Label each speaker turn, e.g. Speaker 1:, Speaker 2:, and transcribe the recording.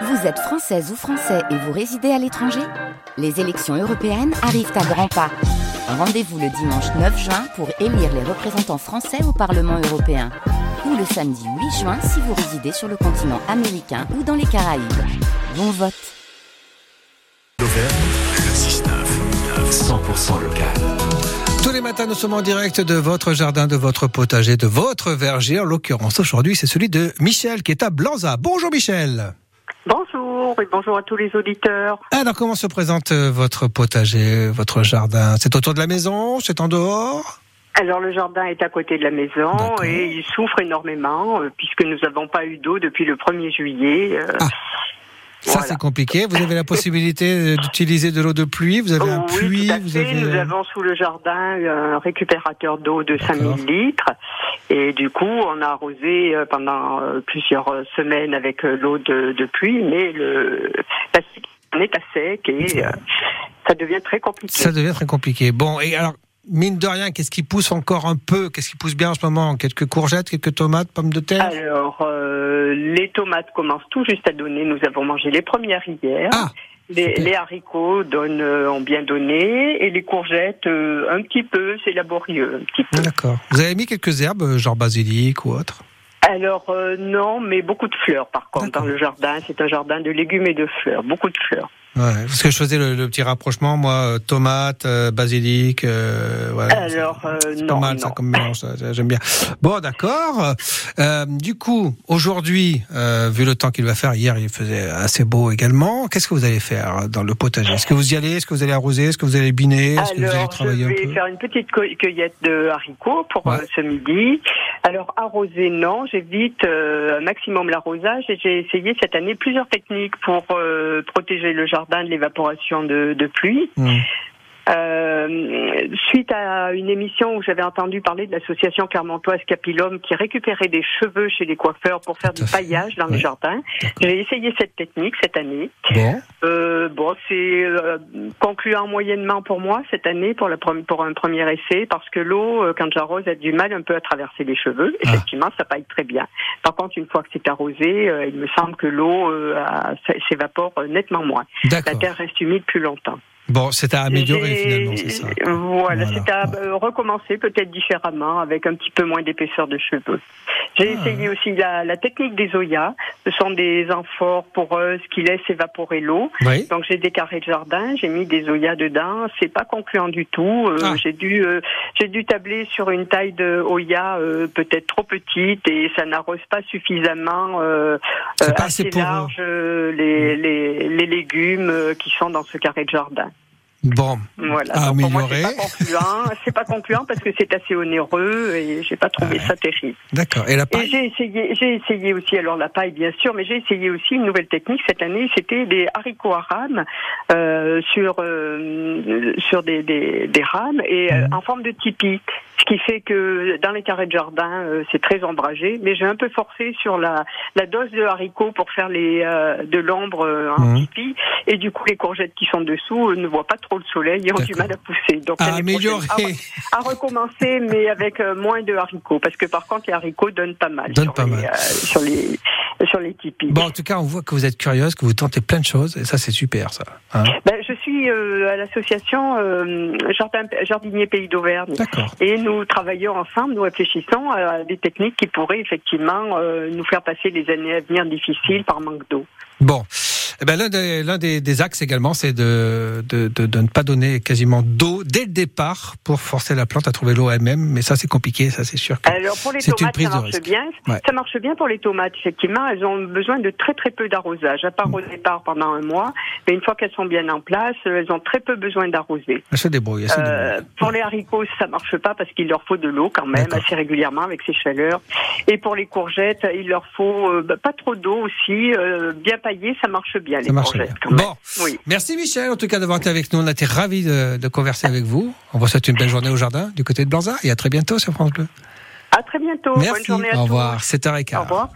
Speaker 1: Vous êtes française ou français et vous résidez à l'étranger Les élections européennes arrivent à grands pas. Rendez-vous le dimanche 9 juin pour élire les représentants français au Parlement européen. Ou le samedi 8 juin si vous résidez sur le continent américain ou dans les Caraïbes. Bon vote
Speaker 2: L'Auvergne, le 6-9, 100% local.
Speaker 3: Tous les matins, nous sommes en direct de votre jardin, de votre potager, de votre verger. En l'occurrence, aujourd'hui, c'est celui de Michel qui est à Blanza. Bonjour Michel.
Speaker 4: Bonjour et bonjour à tous les auditeurs.
Speaker 3: Alors, comment se présente euh, votre potager, votre jardin? C'est autour de la maison? C'est en dehors?
Speaker 4: Alors le jardin est à côté de la maison et il souffre énormément euh, puisque nous n'avons pas eu d'eau depuis le 1er juillet. euh,
Speaker 3: Ah, Ça,
Speaker 4: Voilà.
Speaker 3: c'est compliqué. Vous avez la possibilité d'utiliser de l'eau de pluie? Vous avez un
Speaker 4: Oh oui,
Speaker 3: puits?
Speaker 4: tout à
Speaker 3: vous
Speaker 4: fait.
Speaker 3: avez...
Speaker 4: Nous avons sous le jardin un récupérateur d'eau de
Speaker 3: D'accord.
Speaker 4: 5000 litres. Et du coup, on a arrosé euh, pendant euh, plusieurs semaines avec euh, l'eau de, de pluie, mais le, la on est à sec et euh, ça devient très compliqué.
Speaker 3: Ça devient très compliqué. Bon, et alors, mine de rien, qu'est-ce qui pousse encore un peu? Qu'est-ce qui pousse bien en ce moment? Quelques courgettes, quelques tomates, pommes de terre?
Speaker 4: Alors, euh, les tomates commencent tout juste à donner. Nous avons mangé les premières hier.
Speaker 3: Ah,
Speaker 4: les, haricots donnent, euh, ont bien donné. Et les courgettes, euh, un petit peu, c'est laborieux. Un petit peu.
Speaker 3: D'accord. Vous avez mis quelques herbes, euh, genre basilic ou autre?
Speaker 4: Alors, euh, non, mais beaucoup de fleurs, par contre, dans le jardin. C'est un jardin de légumes et de fleurs. Beaucoup de fleurs.
Speaker 3: Ouais, parce que je faisais le, le petit rapprochement, moi, euh, tomate, euh, basilic, euh, voilà.
Speaker 4: Alors, euh,
Speaker 3: pas
Speaker 4: non,
Speaker 3: mal ça comme mélange, j'aime bien. Bon, d'accord. Euh, du coup, aujourd'hui, euh, vu le temps qu'il va faire, hier il faisait assez beau également. Qu'est-ce que vous allez faire dans le potager? Est-ce que vous y allez? Est-ce que vous allez arroser? Est-ce que vous allez biner? Est-ce que vous allez
Speaker 4: je
Speaker 3: travailler un
Speaker 4: vais
Speaker 3: peu?
Speaker 4: faire une petite cu- cueillette de haricots pour
Speaker 3: Ouais.
Speaker 4: ce midi. Alors, arroser, non, j'évite euh, un maximum l'arrosage et j'ai essayé cette année plusieurs techniques pour euh, protéger le jardin de l'évaporation de, pluie.
Speaker 3: Hmm.
Speaker 4: Euh, suite à une émission où j'avais entendu parler de l'association clermontoise Capilum qui récupérait des cheveux chez les coiffeurs pour faire du paillage dans
Speaker 3: Ouais.
Speaker 4: le jardin,
Speaker 3: D'accord.
Speaker 4: j'ai essayé cette technique cette année.
Speaker 3: Bon,
Speaker 4: Euh, bon, c'est euh, concluant moyennement pour moi cette année pour, la pre- pour un premier essai parce que l'eau, euh, quand j'arrose, a du mal un peu à traverser les cheveux.
Speaker 3: Ah.
Speaker 4: Effectivement, ça paille très bien. Par contre, une fois que c'est arrosé, euh, il me semble que l'eau s'évapore nettement moins. La terre reste humide plus longtemps.
Speaker 3: Bon, c'est à améliorer finalement, c'est ça.
Speaker 4: Voilà,
Speaker 3: Voilà.
Speaker 4: c'est à euh, recommencer peut-être différemment avec un petit peu moins d'épaisseur de cheveux. J'ai
Speaker 3: Ah.
Speaker 4: essayé aussi la, la technique des Oya. Ce sont des amphores poreuses qui laissent évaporer l'eau.
Speaker 3: Oui.
Speaker 4: Donc j'ai des carrés de jardin, j'ai mis des Oya dedans. C'est pas concluant du tout. Euh,
Speaker 3: Ah.
Speaker 4: J'ai dû, euh, j'ai dû tabler sur une taille de Oya euh, peut-être trop petite et ça n'arrose pas suffisamment
Speaker 3: assez
Speaker 4: assez large euh, les, les, les légumes qui sont dans ce carré de jardin.
Speaker 3: Bon,
Speaker 4: Voilà.
Speaker 3: À
Speaker 4: Donc,
Speaker 3: améliorer.
Speaker 4: c'est pas concluant. c'est pas concluant parce que c'est assez onéreux et j'ai pas trouvé
Speaker 3: Ouais.
Speaker 4: ça terrible.
Speaker 3: d'accord. Et la paille
Speaker 4: j'ai essayé, j'ai essayé aussi, alors la paille bien sûr, mais j'ai essayé aussi une nouvelle technique cette année. C'était des haricots à rames euh, sur euh, sur des, des, des rames et euh,
Speaker 3: Mhm.
Speaker 4: en forme de tipi. Ce qui fait que dans les carrés de jardin, euh, c'est très ombragé. Mais j'ai un peu forcé sur la, la dose de haricots pour faire les euh, de l'ombre en
Speaker 3: Mhm.
Speaker 4: tipi. Et du coup, les courgettes qui sont dessous ne voient pas trop le soleil et ont du mal à pousser. Donc
Speaker 3: à améliorer.
Speaker 4: prochaine, à recommencer, mais avec euh, moins de haricots, parce que par contre les haricots donnent pas mal,
Speaker 3: Donnent
Speaker 4: sur,
Speaker 3: pas
Speaker 4: les,
Speaker 3: mal.
Speaker 4: euh, sur les sur les tipis.
Speaker 3: Bon, en tout cas, on voit que vous êtes curieuse, que vous tentez plein de choses, et ça, c'est super, ça. Hein
Speaker 4: Ben, je suis euh, à l'association euh, Jardin, Jardinier Pays d'Auvergne. Et nous travaillons ensemble, nous réfléchissons à des techniques qui pourraient effectivement nous faire passer les années à venir difficiles par manque d'eau.
Speaker 3: Bon. Eh ben, l'un des, l'un des, des axes également, c'est de, de, de, de ne pas donner quasiment d'eau dès le départ pour forcer la plante à trouver l'eau elle-même. Mais ça, c'est compliqué, ça, c'est sûr. que-
Speaker 4: Alors pour les
Speaker 3: C'est une
Speaker 4: tomates,
Speaker 3: prise
Speaker 4: ça marche bien.
Speaker 3: Ouais.
Speaker 4: Ça marche bien pour les tomates, effectivement. Elles ont besoin de très très peu d'arrosage, à part au départ pendant un mois. Mais une fois qu'elles sont bien en place, elles ont très peu besoin d'arroser.
Speaker 3: Elle se débrouille. Elle se
Speaker 4: Euh, pour les haricots, ça marche pas parce qu'il leur faut de l'eau quand même assez régulièrement avec ces chaleurs. Et pour les courgettes, il leur faut euh, bah, pas trop d'eau aussi, euh, bien paillé, ça marche bien
Speaker 3: Bon.
Speaker 4: Oui.
Speaker 3: Merci Michel, en tout cas d'avoir été avec nous. On a été ravis de, de converser avec vous. On vous souhaite une belle journée au jardin du côté de Blanza et à très bientôt sur France Bleu.
Speaker 4: À très bientôt. Bonne
Speaker 3: Merci.
Speaker 4: journée à
Speaker 3: Au revoir.
Speaker 4: tous.
Speaker 3: 7h15.
Speaker 4: Au revoir.